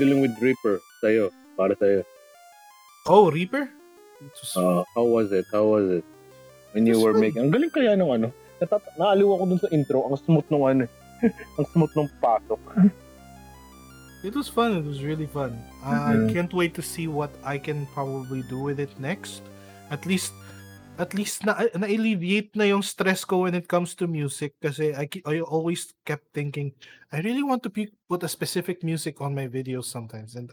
fiddling with Reaper sa'yo? Para sa'yo? Oh, Reaper? Just... Uh, how was it? How was it? When you were fun. making... Ang galing kaya nung ano. Natat- naaliw ako dun sa intro. Ang smooth nung ano. ang smooth nung pasok. It was fun. It was really fun. Uh, mm-hmm. I can't wait to see what I can probably do with it next. At least at least na na-alleviate na yung stress ko when it comes to music kasi I, I always kept thinking I really want to put a specific music on my videos sometimes and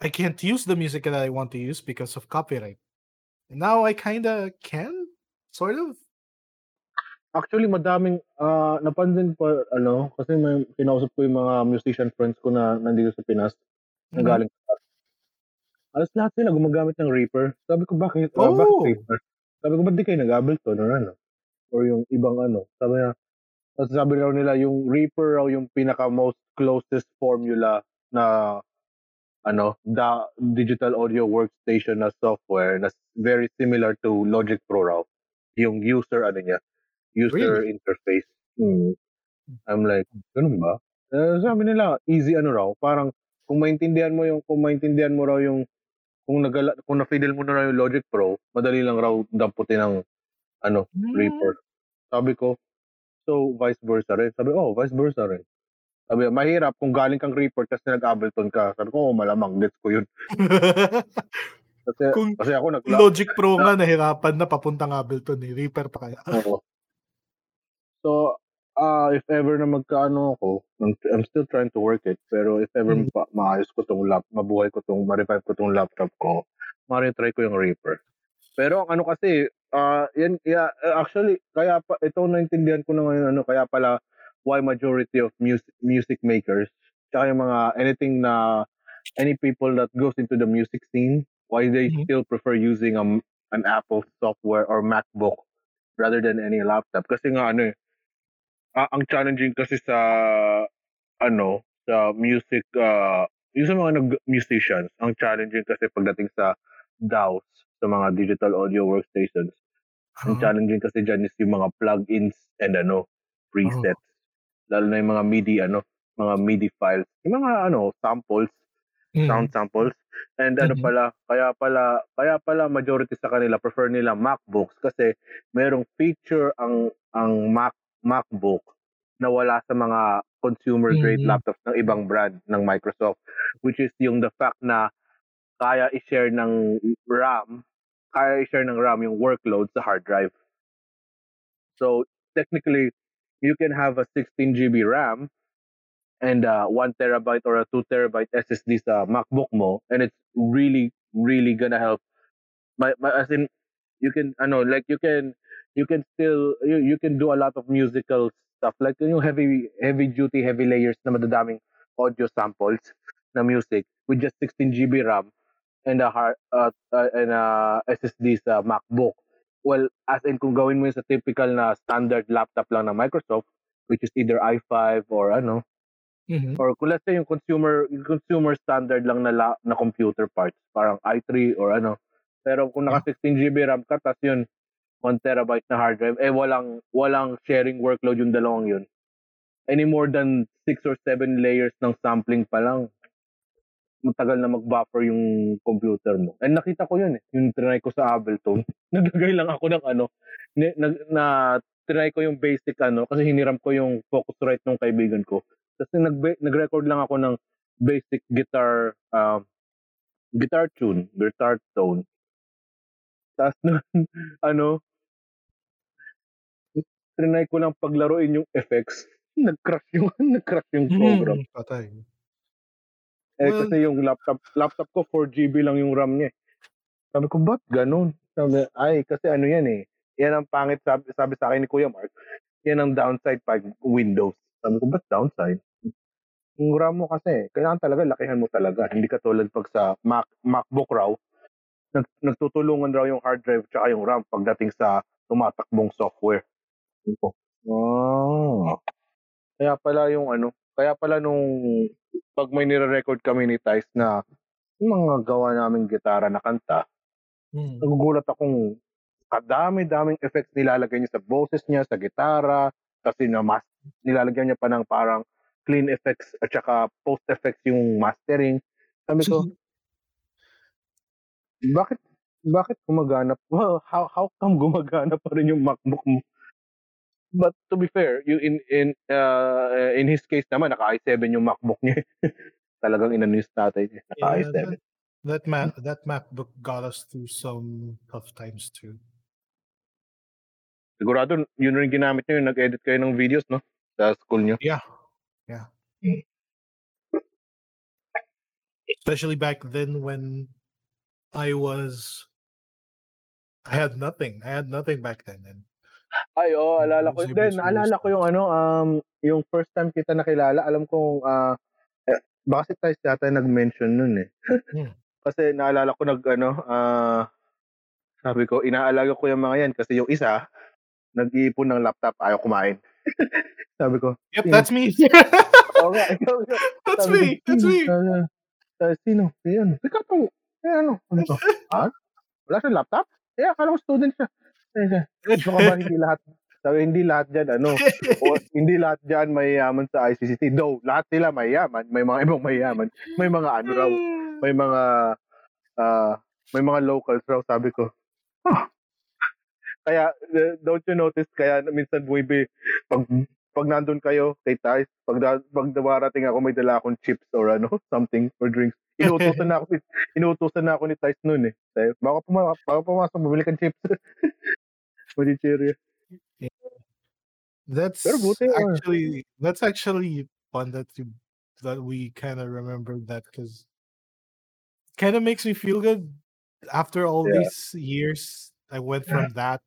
I can't use the music that I want to use because of copyright. And now I kind of can sort of Actually, madaming ah, napansin ko ano, kasi may kinausap ko yung mga musician friends ko na nandito sa Pinas, na Mhm. galing Halos lahat sila gumagamit ng Reaper. Sabi ko, "Bakit, ah, bakit Oh! Reaper?" Sabi ko, "Ba't di kayo nag-Ableton or ano, or yung ibang ano?" Sabi niya tapos sabi raw nila yung Reaper raw yung pinaka most closest formula na ano, the digital audio workstation na software na very similar to Logic Pro raw. Yung user ano niya user Really? interface. Hmm. I'm like, ganun ba? Eh, sabi nila, easy ano raw, parang kung maintindihan mo yung kung maintindihan mo raw yung kung nagala kung na-fiddle mo na yung Logic Pro, madali lang raw damputin ng ano, Hmm. Reaper. Sabi ko, so vice versa rin. Sabi, oh, vice versa rin. Sabi, mahirap kung galing kang Reaper tapos nag-Ableton ka. Sabi ko, oh, malamang, gets ko yun. Kasi, Kung kasi ako nag Logic Pro nga nahirapan na papuntang Ableton eh. Reaper pa kaya. Oo. So, uh, if ever na magkaano ako, I'm, I'm still trying to work it, pero if ever mm. ma- maayos ko tong lap, mabuhay ko tong, ma-revive ko tong laptop ko, ma-retry ko yung Reaper. Pero ang ano kasi, uh, yan, yeah, actually, kaya pa, ito naintindihan ko na ngayon, ano, kaya pala, why majority of music, music makers, tsaka yung mga, anything na, any people that goes into the music scene, why they mm-hmm. still prefer using a, an Apple software or MacBook rather than any laptop. Kasi nga, ano eh, uh, ang challenging kasi sa ano sa music uh, yung sa mga nag musicians ang challenging kasi pagdating sa DAWs sa mga digital audio workstations uh-huh. ang challenging kasi dyan is yung mga plugins and ano presets uh-huh. lalo na yung mga MIDI ano mga MIDI files yung mga ano samples mm. sound samples and ano mm-hmm. pala kaya pala kaya pala majority sa kanila prefer nila MacBooks kasi merong feature ang ang Mac MacBook na wala sa mga consumer grade mm-hmm. laptops ng ibang brand ng Microsoft which is yung the fact na kaya i-share ng RAM kaya i-share ng RAM yung workload sa hard drive. So technically you can have a 16 GB RAM and uh, 1 terabyte or a 2 terabyte SSD sa MacBook mo and it's really really gonna help my, my as in you can ano like you can you can still you, you can do a lot of musical stuff like yung heavy heavy duty heavy layers na madadaming audio samples na music with just 16 GB RAM and a hard uh, uh, and a SSD sa MacBook. Well, as in kung gawin mo yun sa typical na standard laptop lang ng Microsoft which is either i5 or ano mm-hmm. or kung let's say yung consumer yung consumer standard lang na la, na computer parts parang i3 or ano pero kung naka 16 GB RAM ka tas yun 1 terabyte na hard drive, eh walang, walang sharing workload yung dalawang yun. Any more than 6 or 7 layers ng sampling pa lang, matagal na mag-buffer yung computer mo. And nakita ko yun eh, yung trinay ko sa Ableton. Naglagay lang ako ng ano, na, na, na trinay ko yung basic ano, kasi hiniram ko yung Focusrite ng kaibigan ko. Tapos nag, nag-record lang ako ng basic guitar, uh, guitar tune, guitar tone. Tapos ano, trinay ko lang paglaruin yung effects, nag-crash yung, nag-crash yung program. Mm, patay. Eh, well, kasi yung laptop, laptop ko 4 GB lang yung RAM niya. Eh. Sabi ko, ba't ganun? Sabi, ay, kasi ano yan eh. Yan ang pangit, sabi, sabi sa akin ni Kuya Mark. Yan ang downside pag Windows. Sabi ko, ba't downside? Yung RAM mo kasi, kailangan talaga, lakihan mo talaga. Hindi ka tulad pag sa Mac, MacBook raw, nag, nagtutulungan raw yung hard drive tsaka yung RAM pagdating sa tumatakbong software ko. Ah. Kaya pala yung ano, kaya pala nung 'pag may nire-record kami ni Tice na yung mga gawa naming gitara na kanta, Hmm. nagugulat akong kadami-daming effects nilalagay niya sa boses niya, sa gitara, kasi na mas nilalagyan niya pa ng parang clean effects at saka post effects yung mastering. Sabi ko, bakit bakit gumagana well, how how come gumagana pa rin yung MacBook mo? But to be fair, you in in uh, in his case naman naka i7 yung MacBook niya. Talagang inanis tatay niya. Naka Yeah, i7. that, that Mac that MacBook got us through some tough times too. Sigurado yun rin ginamit niyo yung nag-edit kayo ng videos, no? Sa school niyo. Yeah, yeah. Especially back then when I was, I had nothing. I had nothing back then, and Ay, oo, I alala ko. Then, alala ko yung ano, um, yung first time kita nakilala, alam kong, ah, eh, baka si Tice yata nag-mention nun eh. Hmm. Kasi naalala ko nag, ano, ah, sabi ko, inaalaga ko yung mga yan kasi yung isa, nag-iipon ng laptop, ayaw kumain. sabi ko, yep, sino? that's me. Oo nga, ikaw, ikaw. that's Sabi ko, me. That's me. Sabi sino? Si ano? Ikaw to. Eh, ano? Ano to? Ha? Wala siyang laptop? Eh, akala ko student siya. Eh, siya. Gusto ko ba hindi lahat? Sabi, hindi lahat dyan, ano, o, hindi lahat dyan mayayaman sa ICCT. Though, lahat sila mayayaman. May mga ibang mayayaman. May mga ano raw, may mga, ah, may mga locals raw, sabi ko. Huh. Kaya, uh, don't you notice, kaya minsan buwibi, pag, pag nandun kayo kay Tice, pag, pag dumarating ako, may dala akong chips or ano, something, or drinks. Inuutosan na ako, inuutosan na ako ni Tice noon eh. Baka pumasok, baka pumasok, bumili kang chips. Manicherya. That's actually that's actually fun that you that we kind of remember that because kind of makes me feel good after all Yeah. these years. I went from that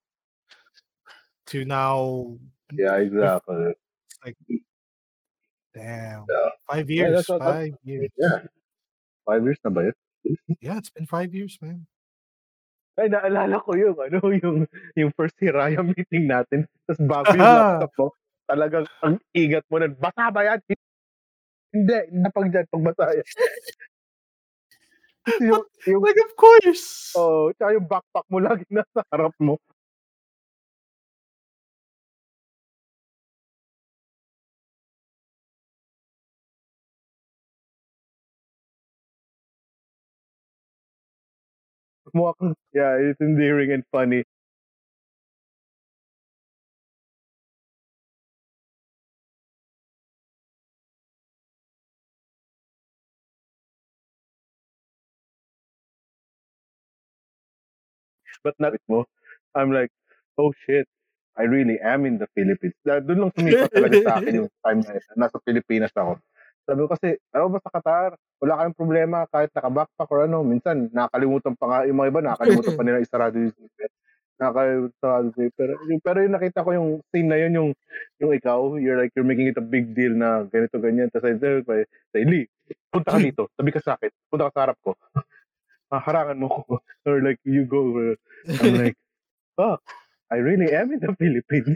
to now. Yeah, exactly. Like, damn, Yeah. five years, five years. Yeah. Five years na ba yun? Yeah, it's been five years, man. Ay, naalala ko yung, ano, yung, yung first Hiraya meeting natin. Tapos bago yung laptop mo, talagang ang igat mo na, basa ba yan? Hindi, napag dyan, pag basa yan. yung, yung, Like, of course. oh, tsaka yung backpack mo lagi nasa harap mo. Mukha kang, yeah, it's endearing and funny. But not mo. I'm like, oh shit, I really am in the Philippines. Da- Doon lang sumipat talaga sa akin yung time na yun. Nasa Pilipinas ako. Sabi ko kasi, mo ba sa Qatar, wala kayong problema kahit naka-backpack or ano. Minsan, nakalimutan pa nga, yung mga iba, nakalimutan pa nila isarado yung zipper. Nakalimutan sa zipper. Yung- Pero yung nakita ko yung scene na yun, yung, yung ikaw, you're like, you're making it a big deal na ganito, ganyan. Tapos I said, say, Lee, punta ka dito. Sabi ka sa akin. Punta ka sa harap ko. Harangan mo ko. Or like, you go. uh, I'm like, oh, I really am in the Philippines.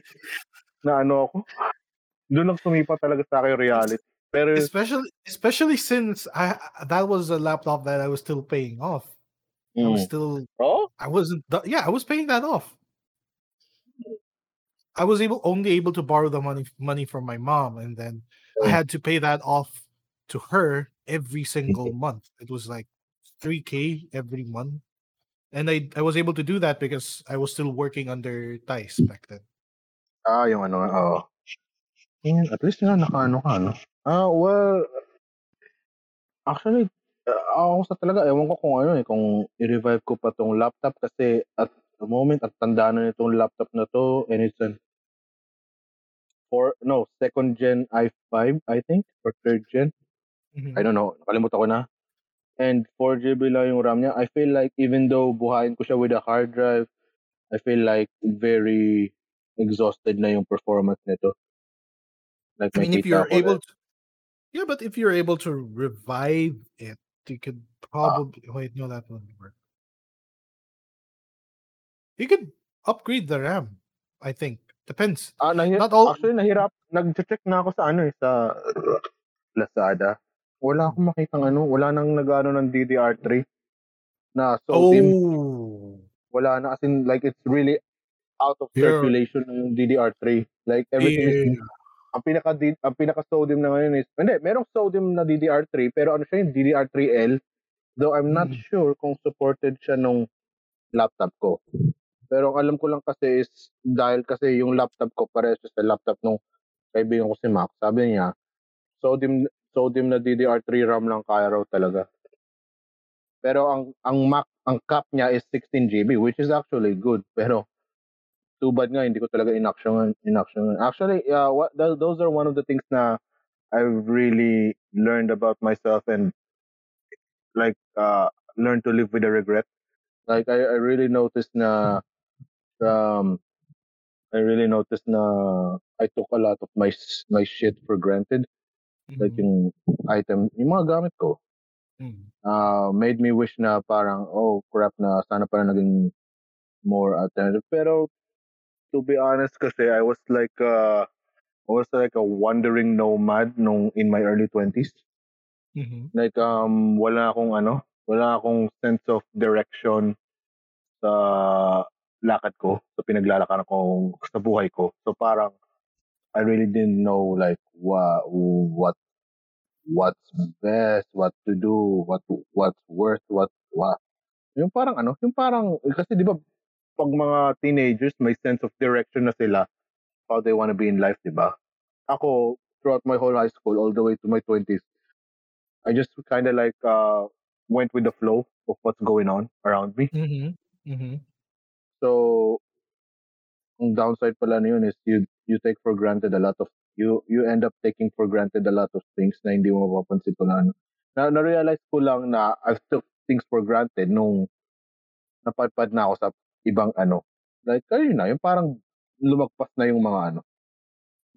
Na ano ako. Doon lang sumipa talaga sa akin yung reality. Pero, especially especially since I that was a laptop that I was still paying off. I was mm. still oh, I wasn't yeah I was paying that off. I was able only able to borrow the money money from my mom, and then I Mm. had to pay that off to her every single month. It was like three k every month, and I I was able to do that because I was still working under Tice back then. ah, yung ano. Mm, at least nga, naka-ano ka, no? Ah, well, actually, uh, ako sa talaga, ewan ko kung ano eh, kung i-revive ko pa tong laptop kasi at the moment, at tanda na nitong laptop na to, and it's an for no, second gen i5, I think, or third gen. Mhm. I don't know, nakalimutan ko na. And 4 GB lang yung RAM niya. I feel like even though buhayin ko siya with a hard drive, I feel like very exhausted na yung performance nito. Like I mean, if you're ko able to, yeah, but if you're able to revive it, you could probably wait. No, that wouldn't work. You could upgrade the RAM. I think depends. Ah, nahi- Not all- actually nahirap. Nag-check na ako sa ano eh, sa Lazada. Wala akong makitang ano, wala nang nag-ano ng DDR3 na so dim. Oh, Wala na as in like it's really out of Yeah. circulation na yung DDR3. Like everything is yeah. Ang pinaka ang pinaka sodium na ngayon is hindi, merong sodium na DDR3 pero ano siya yung DDR3L though I'm not Mm. sure kung supported siya nung laptop ko. Pero ang alam ko lang kasi is dahil kasi yung laptop ko siya sa laptop nung kaibigan ko si Mac. Sabi niya, sodium sodium na DDR3 RAM lang kaya raw talaga. Pero ang ang Mac, ang cap niya is 16 GB which is actually good. Pero too bad nga hindi ko talaga inaction inaction. Actually, uh, what th- those are one of the things na I've really learned about myself and like uh learned to live with the regret. Like I, I really noticed na um I really noticed na I took a lot of my my shit for granted. Like Mhm. yung item, yung mga gamit ko. Mm. uh, made me wish na parang, oh, crap na sana pala naging more attentive. Pero, to be honest kasi, I was like, uh, I was like a wandering nomad nung in my early 20s. Mhm. Like, um, wala akong ano, wala akong sense of direction sa lakad ko, sa pinaglalakaran ko sa buhay ko. So parang, I really didn't know like what, what what's best, what to do, what what's worth, what what. Yung parang ano, yung parang kasi 'di ba pag mga teenagers may sense of direction na sila how they want to be in life, 'di ba? Ako throughout my whole high school all the way to my 20s, I just kind of like uh went with the flow of what's going on around me. Mhm. Mhm. So ang downside pala na yun is you you take for granted a lot of you you end up taking for granted a lot of things na hindi mo mapapansin ano. Na, na-realize ko lang na I took things for granted nung napadpad na ako sa ibang ano. Like, ayun na, yung parang lumagpas na yung mga ano,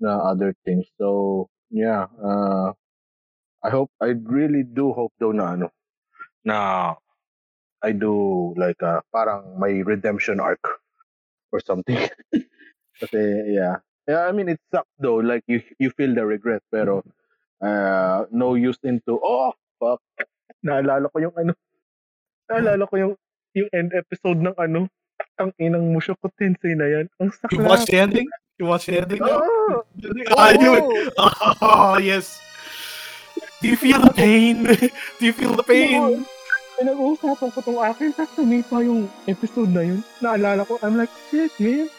na other things. So, yeah, uh, I hope, I really do hope though na ano, na I do like, uh, parang may redemption arc or something. Kasi, yeah. Yeah, I mean, it sucks though. Like, you you feel the regret, pero uh, no use into, oh, fuck. Naalala ko yung ano, naalala ko yung yung end episode ng ano, ang inang Mushoku Tensei na yan. Ang sakla. You watched the ending? You watched the ending? Oh, Ah, oo. Oh, yes. Do you feel the pain? Do you feel the pain? Pinag-uusapan ko tong akin, tapos sumipa yung episode na yun. Naalala ko, I'm like, shit, man.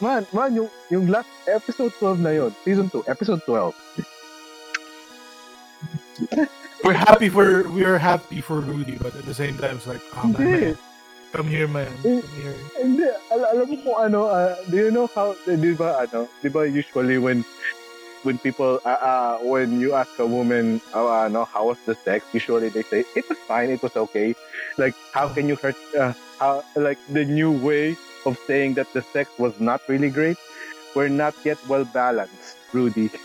Man, man, yung, yung last episode 12 na yun, season 2, episode 12. We're happy for we're happy for Rudy, but at the same time, it's like, oh man. Come here, man. Come here. Hindi, al- alam mo kung ano, ah, do you know how, di ba, ano, di ba usually when, when people, uh, uh, when you ask a woman, uh, ano, how was the sex, usually they say, it was fine, it was okay. Like, how can you hurt, uh, how, like, the new way of saying that the sex was not really great, we're not yet well balanced, Rudy.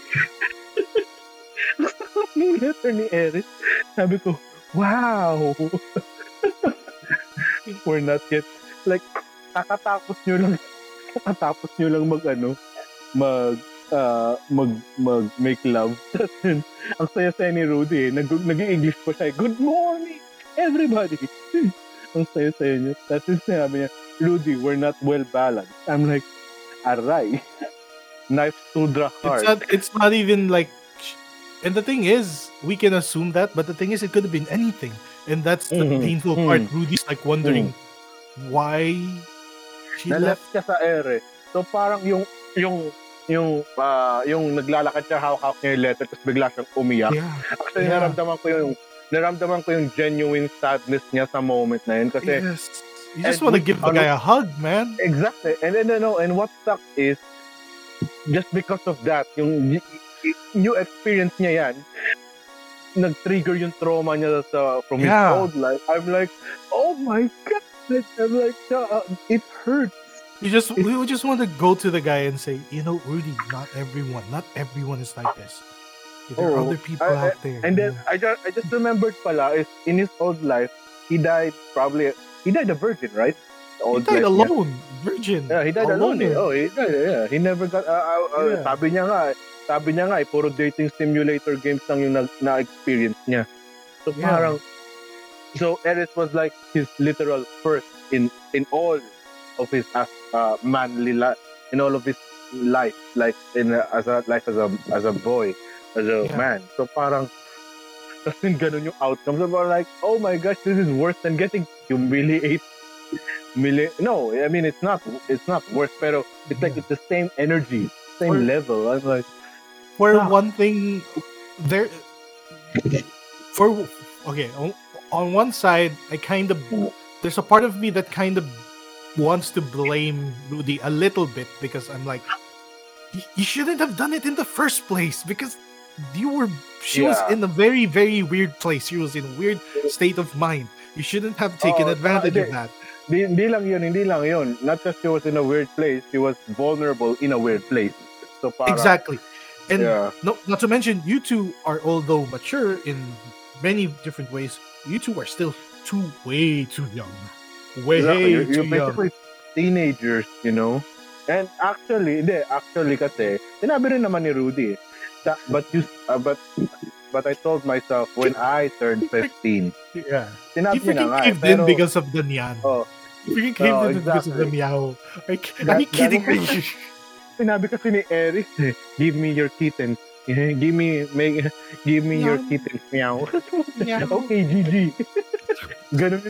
Yung letter ni Eric, sabi ko, wow! we're not yet, like, kakatapos nyo lang, kakatapos nyo lang mag, ano, mag, uh, mag, mag make love. Ang saya-saya ni Rudy eh, nag, nag-English pa siya, eh, good morning, everybody! ang saya-saya niya. Tapos yung sinabi niya, Rudy, we're not well balanced. I'm like, aray. Knife to Sudra It's not. It's not even like. And the thing is, we can assume that, but the thing is, it could have been anything, and that's the Mhm, painful mhm. part. Rudy's like wondering why she na left. siya sa ere. So parang yung yung yung ah, yung naglalakad siya hawak-hawak niya yung letter tapos bigla siyang umiyak. Yeah, Actually, Yeah. naramdaman ko yung naramdaman ko yung genuine sadness niya sa moment na yun kasi yes. You just want to give the guy a hug, man. exactly. And then no, and what sucks is just because of that, yung new experience niya yan, nag-trigger yung trauma niya sa from his old life. I'm like, oh my god. I'm like, uh, it hurts. You just we would just want to go to the guy and say, you know, Rudy, not everyone, not everyone is like this. There are Oh, other people I- out there. And then I just I just remembered pala is in his old life he died probably he died a virgin right? The he died life alone, virgin. Yeah, he died alone. Eh. Oh, he died. Yeah, he never got. Uh, uh, uh, Yeah. Sabi niya nga, sabi niya nga, eh, puro dating simulator games lang yung na- na-experience niya. So Yeah. parang, so Eris was like his literal first in in all of his as uh, manly life, in all of his life, like in a, as a life as a as a boy, as a Yeah. man. So parang kasi ganun yung outcome. So parang like, oh my gosh, this is worse than getting humiliated. Humili- no, I mean it's not. It's not worse, pero it's like it's the same energy, same Or- level. I'm like, For Ah. one thing, there. For okay, on, on one side, I kind of there's a part of me that kind of wants to blame Rudy a little bit because I'm like, you shouldn't have done it in the first place because you were. She was in a very very weird place. She was in a weird state of mind. You shouldn't have taken Oh, advantage ah, of that. Di, hindi lang yun, hindi lang yun. Not just she was in a weird place, she was vulnerable in a weird place. So parang, Exactly. And Yeah. no, not to mention, you two are although mature in many different ways, you two are still too way too young. Way Exactly. You're, too you're young. basically teenagers, you know? And actually, hindi, actually kasi, sinabi rin naman ni Rudy, but you, uh, but, but I told myself when I turned 15, Yeah. sinabi You freaking eh, caved in because of the Nyan. oh, You freaking caved Oh, in because of the exactly. meow. Are, are That- you kidding me? Sinabi kasi ni Eric, eh, give me your kittens. Eh, give me, make, give me your Meow. kittens, meow. Meow. okay, GG. Ganun,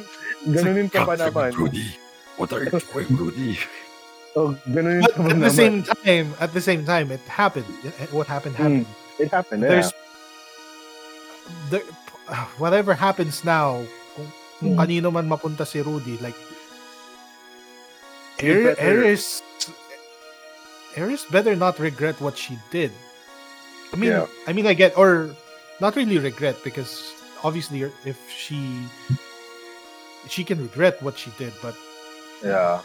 ganunin ka pa naman. Rudy. What are you doing, Rudy? Oh, ganunin But ka pa at the same time, at the same time, it happened. What happened Hmm. happened. It happened, yeah. There's there, whatever happens now, kung, kung Hmm. kanino man mapunta si Rudy, like You Er- better- Eris Eris better not regret what she did. I mean, Yeah. I mean, I get or not really regret because obviously if she she can regret what she did, but Yeah.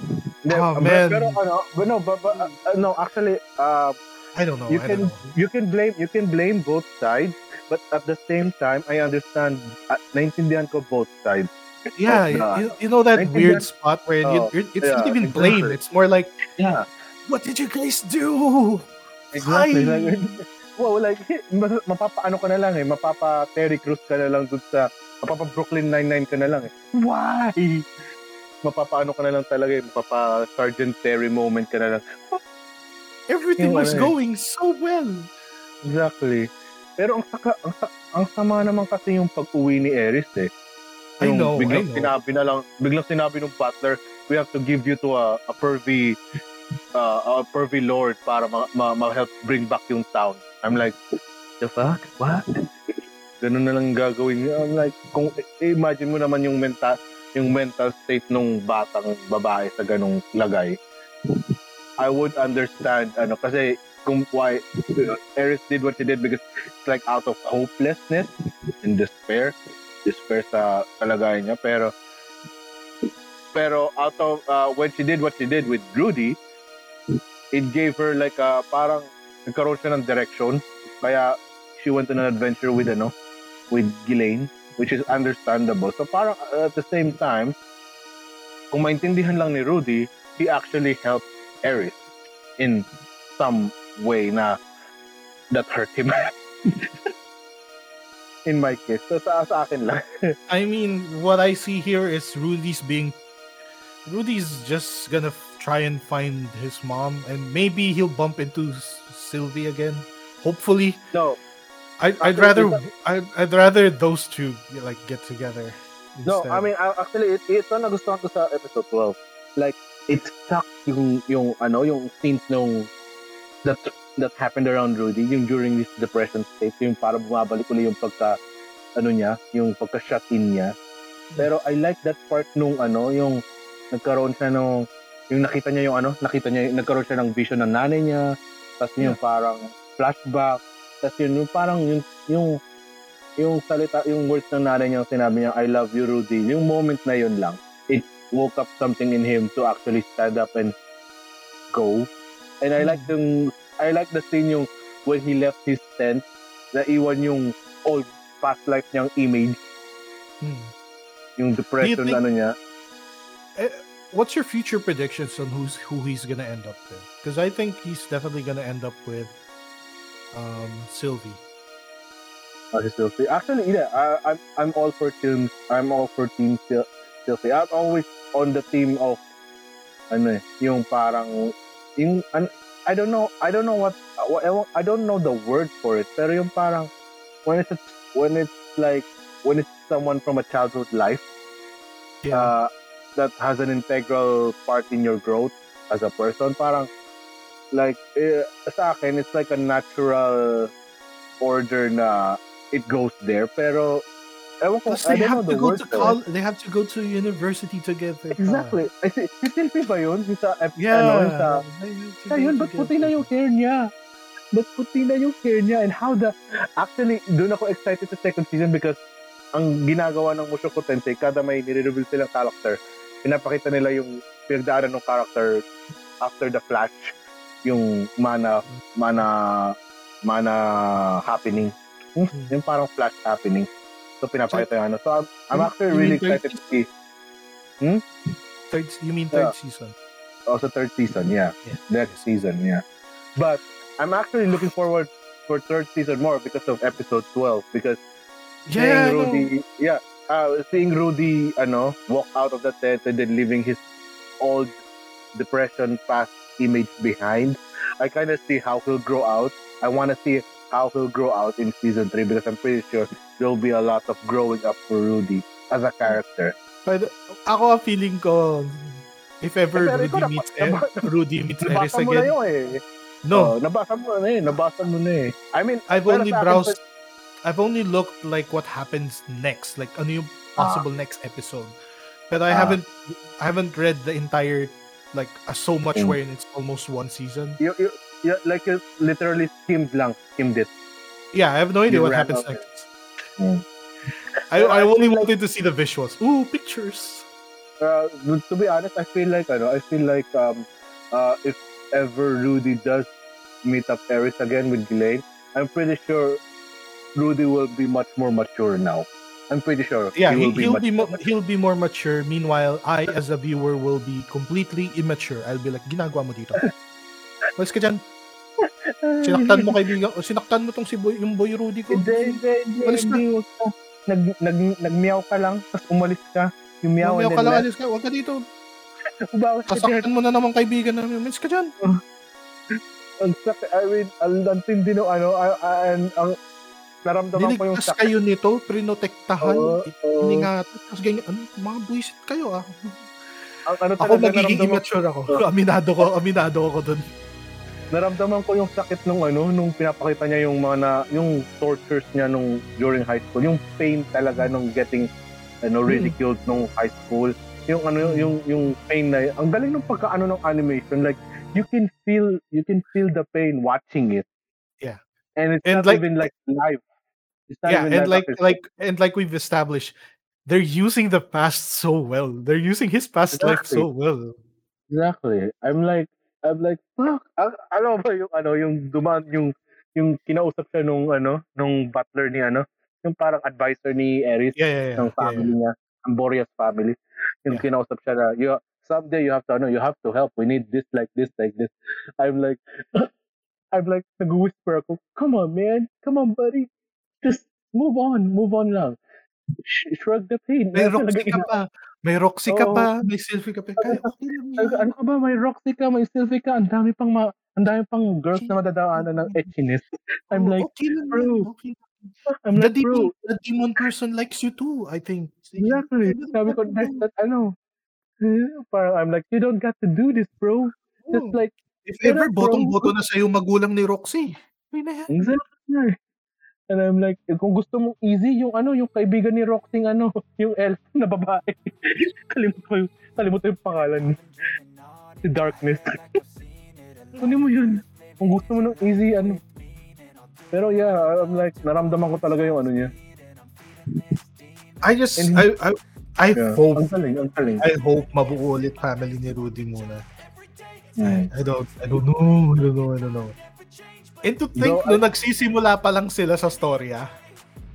Oh, man. Pero ano, but no, but, but, uh, uh, no, actually, uh, I don't know. you I can know. you can blame you can blame both sides, but at the same time, I understand. Uh, naintindihan ko both sides. Yeah, of you, you know that weird spot where you, oh, you're, it's not even blame. exactly. It's more like, Yeah. What did you guys do? Exactly. Like, well, like, mapapaano ka na lang eh, mapapa Terry Crews ka na lang dun sa, mapapa Brooklyn Nine-Nine ka na lang eh. Why? Mapapaano ka na lang talaga eh, mapapa Sergeant Terry moment ka na lang. Everything was ano eh. going so well. Exactly. Pero ang saka, ang, ang sama naman kasi yung pag-uwi ni Eris eh. I Yung know, I biglang know. sinabi na lang, biglang sinabi ng butler, we have to give you to a, a pervy uh, a pervy lord para ma, ma, ma-help bring back yung town. I'm like, the fuck? What? Ganun na lang gagawin niya. I'm like, kung imagine mo naman yung mental yung mental state nung batang babae sa ganung lagay. I would understand ano kasi kung why uh, Eris did what she did because it's like out of hopelessness and despair despair sa kalagayan niya pero pero out of uh, when she did what she did with Rudy it gave her like a parang nagkaroon siya ng direction. Kaya she went on an adventure with ano with Ghislaine which is understandable. So parang uh, at the same time kung maintindihan lang ni Rudy he actually helped Eris in some way na that hurt him. In my case. So sa, sa akin lang. I mean, what I see here is Rudy's being. Rudy's just gonna try and find his mom, and maybe he'll bump into S- Sylvie again. Hopefully, no I, I'd rather I'd, I'd rather those two like get together. No. I mean uh, actually it, ito nagustuhan ko sa episode 12. Like it stuck yung yung ano yung scenes nung that that happened around Rudy yung during this depression state yung para bumabalik ulit yung pagka ano niya, yung pagka shut in niya. Pero I like that part nung ano yung nagkaroon siya nung yung nakita niya yung ano, nakita niya nagkaroon siya ng vision ng nanay niya, tapos yung parang flashback, tapos yun yung parang yung yung yung salita, yung words ng nanay niya, sinabi niya, I love you, Rudy. Yung moment na yun lang, it woke up something in him to actually stand up and go. And I like yung, I like the scene yung when he left his tent, na iwan yung old past life niyang image, Hmm. yung depression think- ano niya. What's your future predictions on who's who he's gonna end up with? Because I think he's definitely gonna end up with um Sylvie. Oh, si Sylvie. Actually, yeah, I, I'm I'm all for team. I'm all for team Syl- Sylvie. I'm always on the team of ano eh, yung parang yung an, I don't know I don't know what I don't know the word for it pero yung parang when it's when it's like when it's someone from a childhood life Yeah. uh, that has an integral part in your growth as a person parang like eh, sa akin it's like a natural order na it goes there pero ewan ko Plus, I they don't know have to go to col- they have to go to university together. Exactly. I see, si Silvi ba yun? Yung sa, ep- Yeah. ano, yung sa, go yun, ba't puti na yung hair niya? Ba't puti na yung hair niya? And how the... Actually, doon ako excited sa second season because ang ginagawa ng Mushoku Tensei, kada may nire-reveal silang character, pinapakita nila yung pinagdaanan ng character after the flash, yung mana, mana, mana happening. Yung, Hmm. yung parang flash happening. So, pinapakita yung ano. So, I'm, I'm You- actually really excited to see. Third, you mean third Yeah. season? Also, third season, yeah. Yeah. next season, yeah. But I'm actually looking forward for third season more because of episode 12 because Yeah. Rudy, yeah, uh, seeing Rudy, ano, walk out of the tent and then leaving his old depression past image behind. I kind of see how he'll grow out. I want to see how he'll grow out in season 3 because I'm pretty sure there'll be a lot of growing up for Rudy as a character. But ako ang feeling ko, if ever Eh, pero Rudy ikaw, meets naba- er- Rudy meets Eris Nabasa mo na again, yun eh. no, Oh, nabasa mo na eh. Nabasa mo na eh. I mean, I've only browsed, I've only looked like what happens next, like ano yung possible next episode. But I Ah. haven't, I haven't read the entire, like uh, so much Mm. wherein it's almost one season. you, you, you like you literally skimmed lang, skimmed it. Yeah, I have no idea You what happens next. Mm. I, I I only like- wanted to see the visuals. Ooh, pictures. Uh, to be honest, I feel like I know. I feel like um, uh, if ever Rudy does meet up Eris again with Ghislaine, I'm pretty sure Rudy will be much more mature now. I'm pretty sure. Yeah, he he, will be he'll much be mo- he'll be more mature. Meanwhile, I as a viewer will be completely immature. I'll be like, ginagawa mo dito. Mas ka dyan. Sinaktan mo kaibigan. o Sinaktan mo tong si boy, yung boy Rudy ko. Hindi, hindi, hindi. Ka. Nag, nag, nagmeow ka lang, tapos umalis ka. Yung meow and ka lang, alis ka. Huwag ka dito. Bawas ka. Kasaktan mo na naman kaibigan namin. Mas ka dyan. Ang sakit, I mean, ang ang tindi no, ano, ang, ang, naramdaman ko yung sakit. kayo nito, prinotektahan, Oo, oo. iningatan. Tapos ganyan, ano, mga buisit kayo ah. Ang, ano Ako magiging immature ako. Aminado ko, aminado ako dun. naramdaman ko yung sakit nung ano, nung pinapakita niya yung mga na, yung tortures niya nung during high school, yung pain talaga nung getting ano Hmm. ridiculed nung high school. Yung ano yung yung pain na ang galing ng pagkaano ng animation like you can feel you can feel the pain watching it. Yeah. And it's And not like- even like live. Yeah, and like after- like and like we've established, they're using the past so well. They're using his past life so well. Exactly. I'm like, I'm like, fuck. Al- alam ba yung ano, yung dumaan, yung, yung kinausap siya nung ano, nung butler ni ano, yung parang advisor ni Eris Yeah, yeah, yeah. ng yeah, family niya, ang Boreas family. Yung Yeah. kinausap siya na, you, someday you have to, ano, you have to help. We need this, like this, like this. I'm like, I'm like, nag-whisper ako, come on, man. Come on, buddy. Just move on. Move on lang. Sh- shrug the pain. May Roxy ka pa. May Roxy ka Oo. pa. May selfie ka pa. Kaya okay lang yan. ano ka ba, may Roxy ka, may Sylvie ka, ang dami pang ma, ang dami pang girls na madadaanan ng etchiness. I'm Oo, like, okay lang bro. Okay. I'm The like, bro, demon, the demon person likes you too, I think. Exactly. Sabi ko, yun. that, ano, parang I'm like, you don't got to do this, bro. Just Oo. like, If ever, bro- botong-boto na sa'yo magulang ni Roxy. May na yan. exactly. And I'm like, eh, kung gusto mong easy, yung ano, yung kaibigan ni Roxy, ano, yung elf na babae. kalimutan ko yung, kalimutan yung pangalan. Si Darkness. Kunin mo yun. Kung gusto mo ng easy, ano. Pero yeah, I'm like, naramdaman ko talaga yung ano niya. I just, And- I, I, I Yeah. hope, Ang galing, ang galing. I hope mabuo ulit family ni Rudy muna. Mm. I don't, I don't know, I don't know, I don't know. And to think, Though, no, nagsisimula pa lang sila sa storya,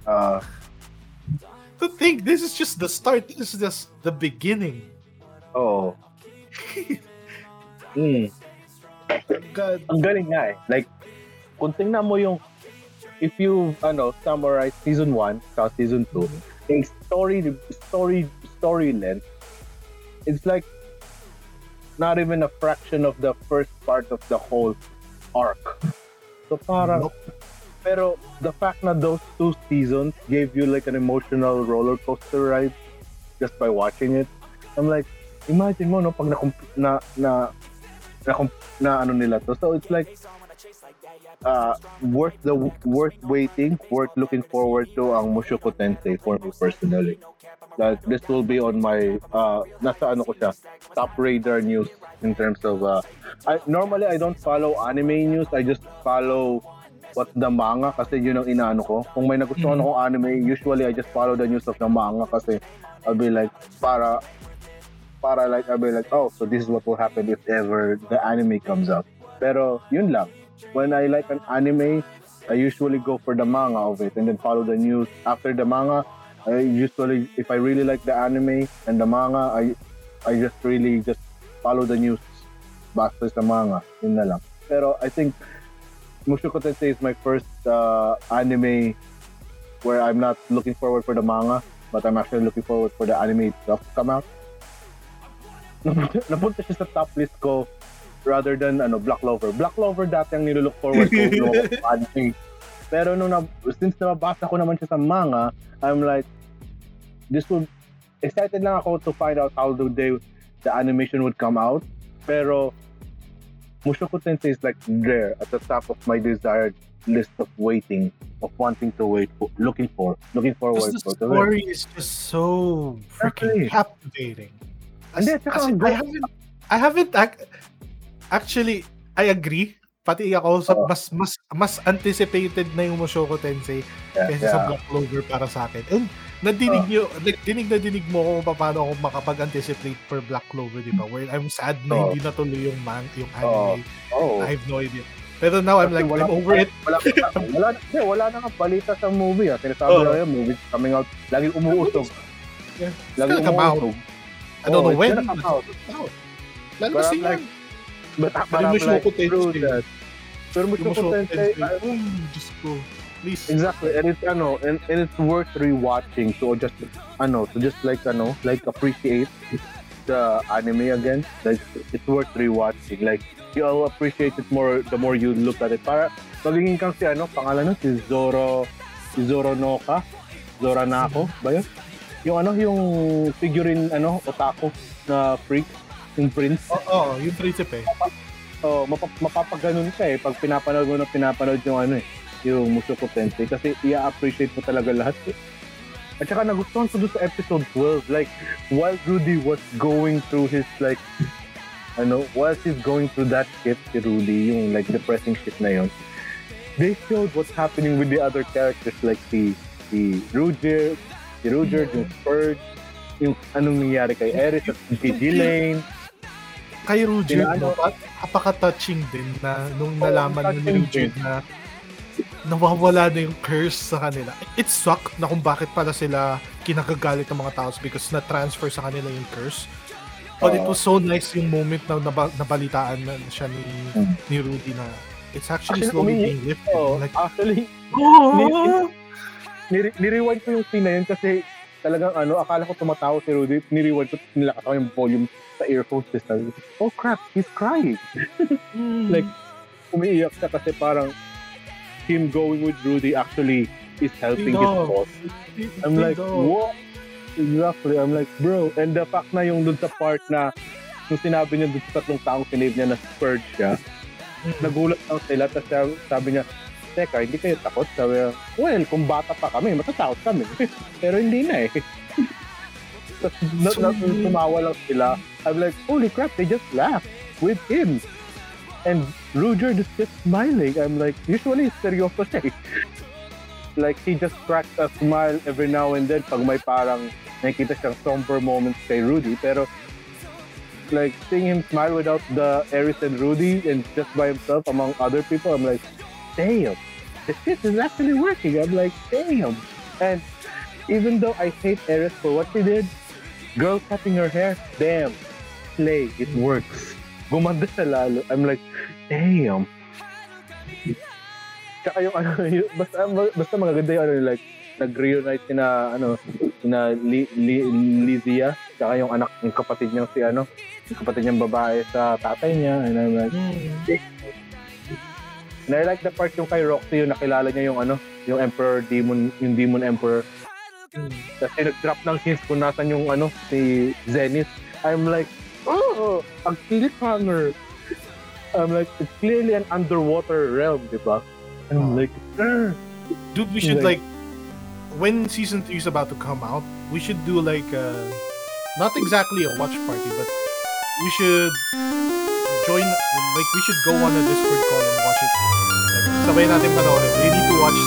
Ah, to think this is just the start, this is just the beginning. oo. mm. God. Ang galing nga eh. Like, kung tingnan mo yung, if you, ano, summarize season 1 sa season 2, yung story, story, story length, it's like, not even a fraction of the first part of the whole arc. So parang, uh, Nope. pero the fact na those two seasons gave you like an emotional roller coaster ride just by watching it. I'm like, imagine mo no pag na na na na, na ano nila to. So it's like uh, worth the worth waiting, worth looking forward to ang Mushoku Tensei for me personally. Like this will be on my uh nasa ano ko siya, top radar news in terms of uh I normally I don't follow anime news, I just follow what the manga kasi yun ang inaano ko. Kung may nagustuhan Mhm. ako anime, usually I just follow the news of the manga kasi I'll be like para para like I'll be like oh so this is what will happen if ever the anime comes out. Pero yun lang. When I like an anime, I usually go for the manga of it and then follow the news. After the manga, I usually if I really like the anime and the manga, I I just really just follow the news basta sa manga. Yun na lang. Pero I think Mushoku Tensei is my first uh, anime where I'm not looking forward for the manga, but I'm actually looking forward for the anime itself to come out. Napunta siya sa top list ko rather than ano Black Clover. Black Clover dati ang nilook forward ko sa anime. Pero nung na, since nababasa ko naman siya sa manga, I'm like, this would, excited lang ako to find out how the day the animation would come out. Pero Mushoku Tensei is like there at the top of my desired list of waiting, of wanting to wait for, looking for, looking forward Because for. the story is just so freaking captivating. As, Hindi, as I haven't, I haven't, actually, I agree. Pati ako, sa, Oo. mas, mas, mas anticipated na yung Mushoku Tensei Yeah, kaysa yeah. sa Black Clover para sa akin. And nadinig nyo, like, dinig na dinig mo kung paano ako makapag-anticipate for Black Clover, di ba? Where I'm sad na Oo. hindi natuloy yung man, yung anime. Oh. I have no idea. Pero now I'm Kasi like, wala- I'm over it. Wala, wala, hindi, wala na nga balita sa movie. Ah. Sinasabi Oo. lang yung movie coming out. Laging umuusog. Yeah. Out. umuusog. I don't know Oo, it's when. Lalo like, yan. But, but Pero I'm like, Mushoku through Tensei. that. Pero Tensei. I- Oh, Diyos ko. Please. Exactly, and it's ano, and, and it's worth rewatching to just ano, to just like ano, like appreciate the anime again. Like it's worth rewatching. Like you'll appreciate it more the more you look at it. Para magiging kang si ano, pangalan nun, si Zoro, si Zoro Noka, Zora Nako, ba yun? Yung ano, yung figurine ano, otaku na freak, yung prince. Oo, oh, yung prinsipe. Oh, mapa- mapapaganon ka eh pag pinapanood mo na pinapanood yung ano eh, yung Mushoku Tensei kasi i-appreciate mo talaga lahat eh. At saka nagustuhan ko doon sa episode 12, like, while Rudy was going through his, like, ano, while he's going through that shit, si Rudy, yung, like, depressing shit na yun, they showed what's happening with the other characters, like, si, si Ruger, si Ruger, yung Spurge, yung anong nangyari kay Eris at si Ghislaine, Kay Sila, no, pa- napaka-touching din na nung nalaman ni touching Ruger din. na nawawala na yung curse sa kanila. It sucked na kung bakit pala sila kinagagalit ng mga tao because na-transfer sa kanila yung curse. But it Oo. was so nice yung moment na naba- nabalitaan na siya ni, Hmm. ni Rudy na it's actually, Actually, slowly being lifted. Oh, Like, actually, oh! nire- nirewind ko yung scene na yun kasi talagang ano, akala ko tumatawa si Rudy, nirewind ko, nilakas ako yung volume sa earphones. Tapos sabi ko, oh crap, he's crying. Mm. Like, umiiyak siya kasi parang him going with Rudy actually is helping his cause. I'm like, what? Exactly. I'm like, bro. And the fact na yung dun sa part na yung sinabi niya dun sa tatlong taong sinave niya na spurge siya, Mm. nagulat lang sila. Tapos sabi- sabi niya, teka, hindi kayo takot? Sabi niya, well, kung bata pa kami, matatakot kami. Pero hindi na eh. Tapos na, na, sila. I'm like, holy crap, they just laughed with him. And Ruger just smiling. I'm like, usually seryoso siya eh. Like, he just cracks a smile every now and then pag may parang nakikita siyang somber moments kay Rudy. Pero, like, seeing him smile without the Eris and Rudy and just by himself among other people, I'm like, damn, the shit is actually working. I'm like, damn. And even though I hate Eris for what she did, girl cutting her hair, damn, slay, it works. Gumanda siya lalo. I'm like, damn. Tsaka yung ano, yung, basta, basta magaganda yung ano, like, nag-reunite sina, ano, sina Li, Li, Lizia, tsaka yung anak, yung kapatid niya si ano, yung kapatid niyang babae sa tatay niya, and I'm like, Mm. And I like the part yung kay Roxy, yung nakilala niya yung ano, yung Emperor Demon, yung Demon Emperor. Tapos yung nag-drop ng hints kung nasan yung ano, si Zenith. I'm like, oh, ang cliffhanger. I'm like, it's clearly an underwater realm, di ba? And I'm Oh. like, "Arr." Dude, we should Like- like when season three is about to come out, we should do like uh not exactly a watch party, but we should join like we should go on a Discord call and watch it. Like sabay natin panoorin. You need to watch